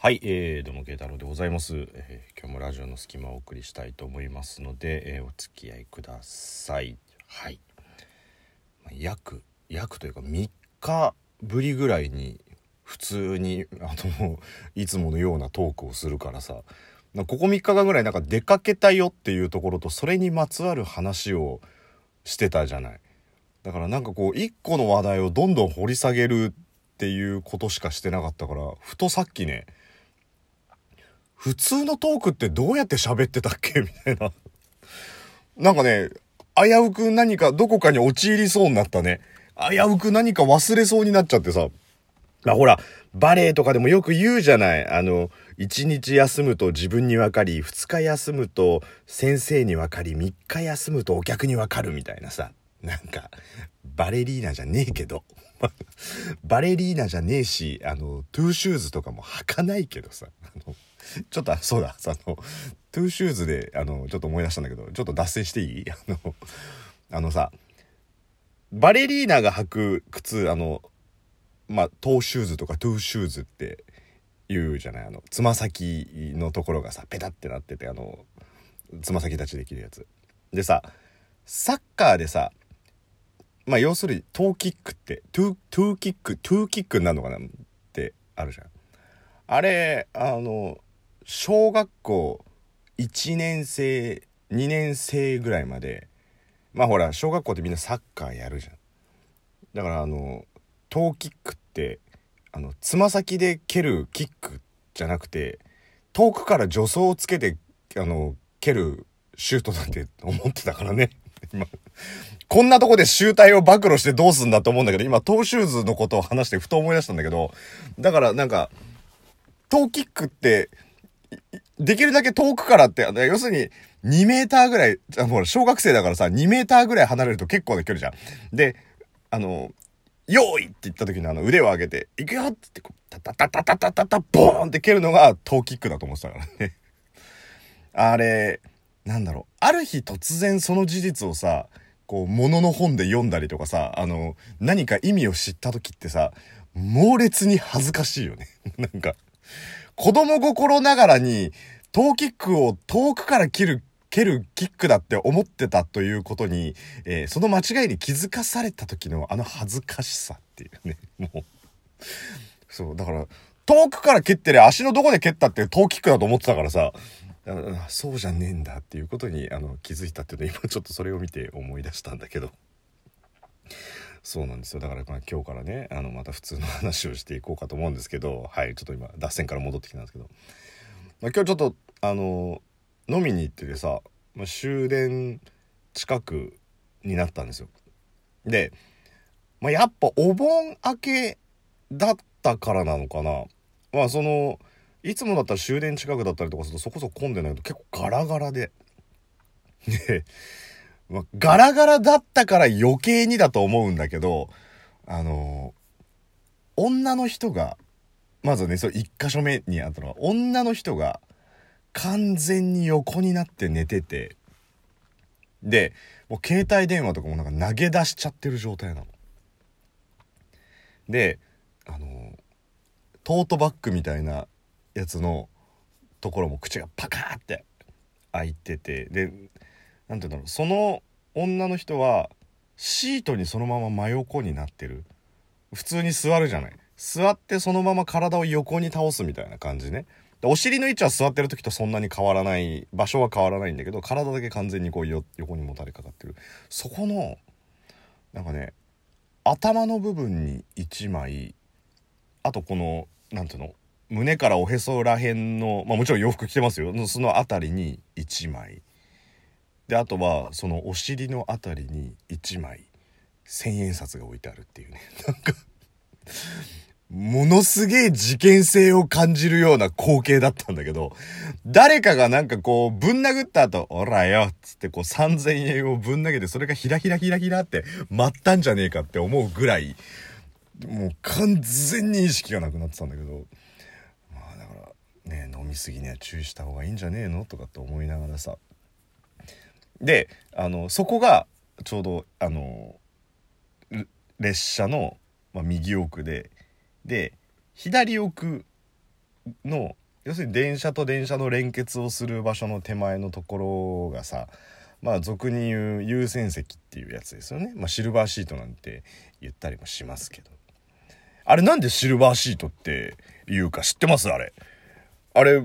はい、えー、どうも慶太郎でございます、えー今日もラジオの隙間をお送りしたいと思いますので、えーお付き合いください。はい。まあ約約というか3日ぶりぐらいに普通にあのいつものようなトークをするからさ。なここ3日間ぐらいなんか出かけたよっていうところとそれにまつわる話をしてたじゃない。だからなんかこう一個の話題をどんどん掘り下げるっていうことしかしてなかったからふとさっきね普通のトークってどうやって喋ってたっけ？みたいな。なんかね、危うく何かどこかに陥りそうになったね。危うく何か忘れそうになっちゃってさ。まあほら、バレエとかでもよく言うじゃない。あの、1日休むと自分に分かり、2日休むと先生に分かり、3日休むとお客に分かるみたいなさ。なんか、バレリーナじゃねえけど。バレリーナじゃねえし、あの、トゥーシューズとかも履かないけどさ。あの ちょっと、そうだ、あの、トゥーシューズで、あの、ちょっと思い出したんだけど、ちょっと脱線していい？あの、あのさ、バレリーナが履く靴、あの、まあ、トーシューズとかトゥーシューズって言うじゃない？あの、つま先のところがさ、ペタってなってて、あの、つま先立ちできるやつ。でさ、サッカーでさ、まあ、要するに、トーキックって、トゥー、トゥーキック、トゥーキックになるのかなってあるじゃん。あれ、あの、小学校1年生、2年生ぐらいまで、まあほら、小学校ってみんなサッカーやるじゃん。だからあの、トーキックって、あの、つま先で蹴るキックじゃなくて、遠くから助走をつけて、あの、蹴るシュートだって 思ってたからね。今、こんなとこで集大を暴露してどうすんだと思うんだけど、今、トーシューズのことを話してふと思い出したんだけど、だからなんか、トーキックって、できるだけ遠くからって、要するに2メーターぐらい、ほら、小学生だからさ、2メーターぐらい離れると結構な距離じゃん。で、あの、用意って言った時のあの腕を上げて、行くよって言って、タタタタタタタタ、ボーンって蹴るのがトーキックだと思ってたからね。あれ、なんだろう。ある日突然その事実をさ、こう、物の本で読んだりとかさ、あの、何か意味を知った時ってさ、猛烈に恥ずかしいよね。なんか、子供心ながらに、トーキックを遠くから切る、蹴るキックだって思ってたということに、えーその間違いに気づかされた時のあの恥ずかしさっていうね、もう。そう、だから、遠くから蹴ってりゃ足のどこで蹴ったってトーキックだと思ってたからさ、そうじゃねえんだっていうことにあの気づいたっていうのは今ちょっとそれを見て思い出したんだけど。そうなんですよ。だからまあ今日からね、あのまた普通の話をしていこうかと思うんですけど、はい、ちょっと今脱線から戻ってきたんですけど。まあ、今日ちょっとあの飲みに行っててさ、まあ、終電近くになったんですよ。で、まあ、やっぱお盆明けだったからなのかな。まあそのいつもだったら終電近くだったりとかするとそこそこ混んでないと結構ガラガラで。で、まあ、ガラガラだったから余計にだと思うんだけど、あの女の人が、まずね、それ一箇所目にあったのは、女の人が完全に横になって寝てて、で、もう携帯電話とかもなんか投げ出しちゃってる状態なの。で、あのトートバッグみたいなやつのところも口がパカーって開いててでなんて言うんだろう。その女の人はシートにそのまま真横になってる。普通に座るじゃない。座ってそのまま体を横に倒すみたいな感じね。お尻の位置は座ってる時とそんなに変わらない場所は変わらないんだけど体だけ完全にこうよ横にもたれかかってる。そこのなんかね頭の部分に1枚あとこのなんていうの胸からおへそらへんの、まあもちろん洋服着てますよ。そのあたりに1枚。で、あとはそのお尻のあたりに1枚、千円札が置いてあるっていうね。なんか、ものすげえ事件性を感じるような光景だったんだけど、誰かがなんかこう、ぶん殴った後、おらよっつってこう3000円をぶん投げて、それがひらひらひらひらって舞ったんじゃねえかって思うぐらい、もう完全に意識がなくなってたんだけど、まあだからね飲み過ぎには注意した方がいいんじゃねえのとかって思いながらさであのそこがちょうどあの列車の、まあ、右奥でで左奥の要するに電車と電車の連結をする場所の手前のところがさまあ俗に言う優先席っていうやつですよね、まあ、シルバーシートなんて言ったりもしますけど。あれなんでシルバーシートって言うか知ってます？あれ。あれ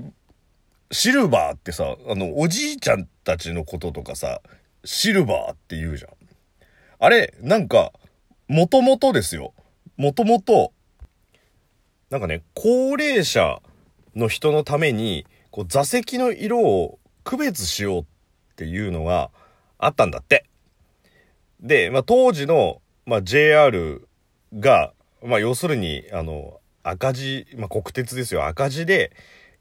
シルバーってさあのおじいちゃんたちのこととかさシルバーって言うじゃん。あれなんかもともとですよ。もともとなんかね高齢者の人のためにこう座席の色を区別しようっていうのがあったんだって。で、まあ、当時の、まあ、JR が、まあ、要するにあの赤字、まあ、国鉄ですよ。赤字で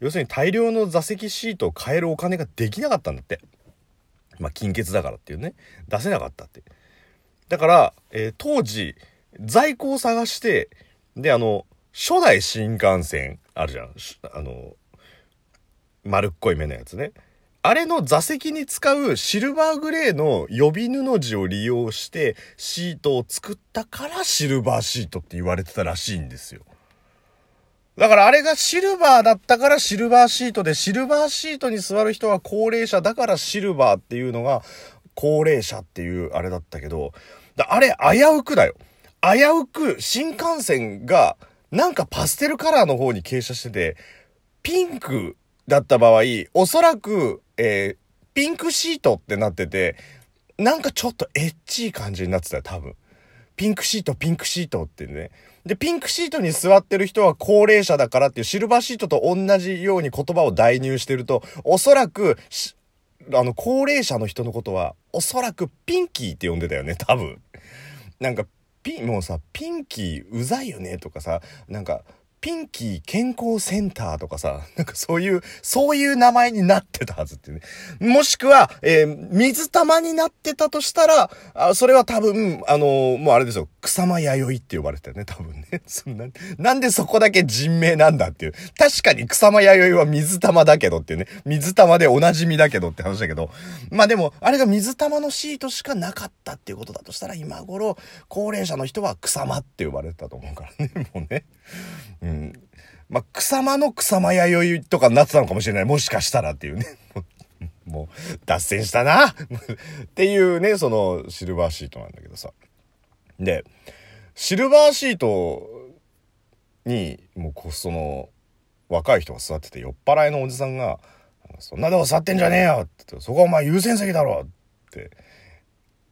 要するに大量の座席シートを買えるお金ができなかったんだって。まあ、金欠だからっていうね出せなかったって。だから、えー、当時在庫を探してであの初代新幹線あるじゃん。あの、丸っこい目のやつね。あれの座席に使うシルバーグレーの予備布地を利用してシートを作ったからシルバーシートって言われてたらしいんですよ。だからあれがシルバーだったからシルバーシートで、シルバーシートに座る人は高齢者だからシルバーっていうのが高齢者っていうあれだったけど、あれ危うくだよ。危うく新幹線がなんかパステルカラーの方に傾斜してて、ピンクだった場合、おそらく、えー、ピンクシートってなってて、なんかちょっとエッチい感じになってたよ、多分。ピンクシート、ピンクシートってね。で、ピンクシートに座ってる人は高齢者だからっていうシルバーシートと同じように言葉を代入してると、おそらく、あの、高齢者の人のことは、おそらくピンキーって呼んでたよね、多分。なんか、ピン、もうさ、ピンキーうざいよねとかさ、なんか、ピンキー健康センターとかさ、なんかそういう、そういう名前になってたはずっていうね。もしくは、えー、水玉になってたとしたら、あそれは多分、あのー、もうあれですよ、草間弥生って呼ばれてたよね、多分ね。そんな、なんでそこだけ人名なんだっていう。確かに草間弥生は水玉だけどっていうね。水玉でおなじみだけどって話だけど。まあでも、あれが水玉のシートしかなかったっていうことだとしたら、今頃、高齢者の人は草間って呼ばれてたと思うからね、もうね。うん。まあ、草間の草間弥生とかになってたのかもしれない。もしかしたらっていうね。もう、脱線したなっていうね、その、シルバーシートなんだけどさ。で、シルバーシートに、もうこ、その、若い人が座ってて、酔っ払いのおじさんが、そんなとこ座ってんじゃねえよってって、そこはお前優先席だろって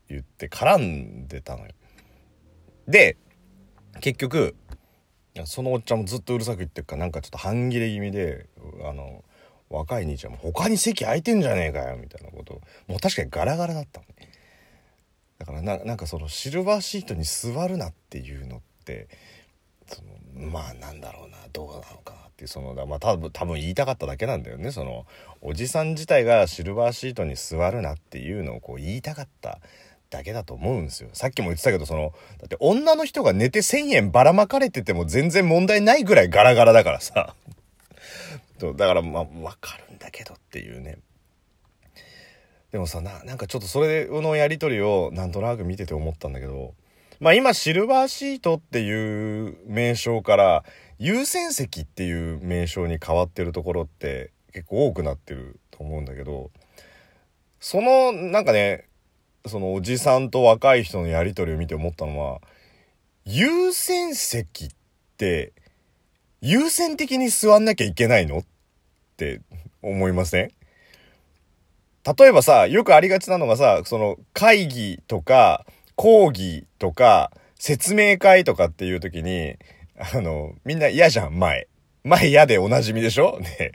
言って絡んでたのよ。で、結局、そのおっちゃんもずっとうるさく言ってるからなんかちょっと半切れ気味であの若い兄ちゃんも他に席空いてんじゃねえかよみたいなこともう確かにガラガラだったの。ねだからなんかそのシルバーシートに座るなっていうのってそのまあなんだろうなどうなのかなっていうそのまあ多分多分言いたかっただけなんだよね。そのおじさん自体がシルバーシートに座るなっていうのをこう言いたかっただけだと思うんですよ。さっきも言ってたけど、その、だって女の人が寝て1000円ばらまかれてても全然問題ないぐらいガラガラだからさ。だからまあ、わかるんだけどっていうね。でもさ、な、なんかちょっとそれのやりとりをなんとなく見てて思ったんだけど、まあ今シルバーシートっていう名称から優先席っていう名称に変わってるところって結構多くなってると思うんだけど、そのなんかね、そのおじさんと若い人のやり取りを見て思ったのは、優先席って、優先的に座んなきゃいけないのって思いません？例えばさ、よくありがちなのがさ、その会議とか講義とか説明会とかっていう時に、あの、みんな嫌じゃん、前。前嫌でおなじみでしょ？ね。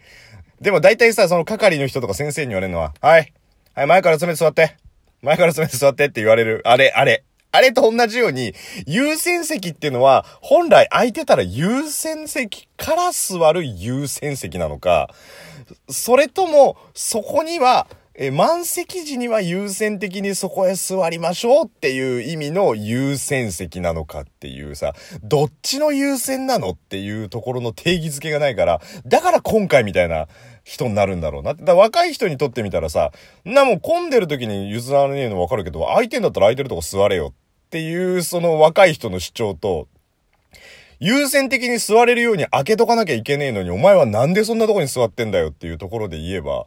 でも大体さ、その係の人とか先生に言われるのは、はい。はい、前から詰めて座って。前から詰めて座ってって言われる。あれ、あれ。あれと同じように、優先席っていうのは、本来空いてたら優先席から座る優先席なのか、それとも、そこには、え、満席時には優先的にそこへ座りましょうっていう意味の優先席なのかっていうさ、どっちの優先なのっていうところの定義づけがないから、だから今回みたいな人になるんだろうな。だ若い人にとってみたらさ、なもう混んでる時に譲らねえのわかるけど、空いてんだったら空いてるとこ座れよっていうその若い人の主張と、優先的に座れるように開けとかなきゃいけねえのに、お前はなんでそんなとこに座ってんだよっていうところで言えば、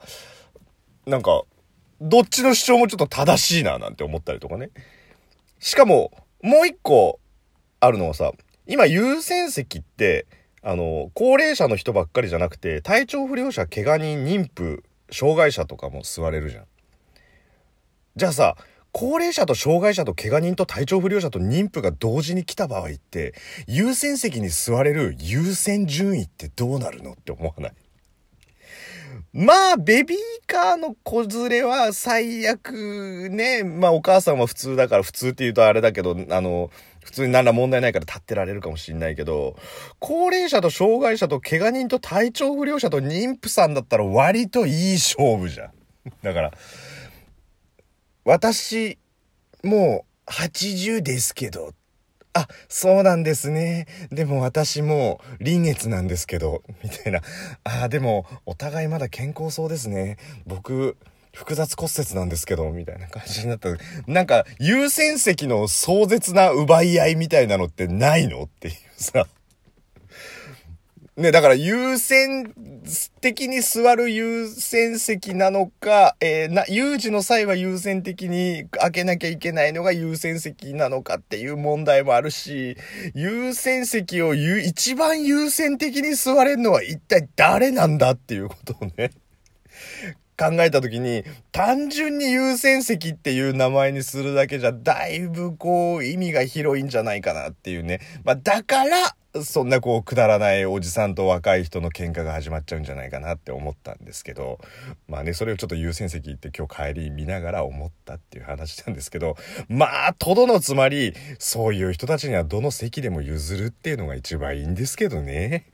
なんか、どっちの主張もちょっと正しいななんて思ったりとかね。しかも、もう一個あるのはさ、今優先席って、あの、高齢者の人ばっかりじゃなくて、体調不良者、怪我人、妊婦、障害者とかも座れるじゃん。じゃあさ、高齢者と障害者と怪我人と体調不良者と妊婦が同時に来た場合って、優先席に座れる優先順位ってどうなるのって思わない？まあ、ベビーカーの子連れは最悪ね。まあ、お母さんは普通だから普通って言うとあれだけど、あの、普通に何ら問題ないから立ってられるかもしんないけど、高齢者と障害者と怪我人と体調不良者と妊婦さんだったら割といい勝負じゃん。だから、私、もう80ですけど、あ、そうなんですね。でも私も臨月なんですけど、みたいな。あ、でもお互いまだ健康そうですね。僕、複雑骨折なんですけど、みたいな感じになった。なんか、優先席の壮絶な奪い合いみたいなのってないのっていうさ。ね、だから優先的に座る優先席なのか、えー、な、有事の際は優先的に開けなきゃいけないのが優先席なのかっていう問題もあるし、優先席を一番優先的に座れるのは一体誰なんだっていうことをね、考えた時に、単純に優先席っていう名前にするだけじゃ、だいぶこう、意味が広いんじゃないかなっていうね。まあ、だから、そんなこうくだらないおじさんと若い人の喧嘩が始まっちゃうんじゃないかなって思ったんですけどまあねそれをちょっと優先席って今日帰り見ながら思ったっていう話なんですけどまあとどのつまりそういう人たちにはどの席でも譲るっていうのが一番いいんですけどね。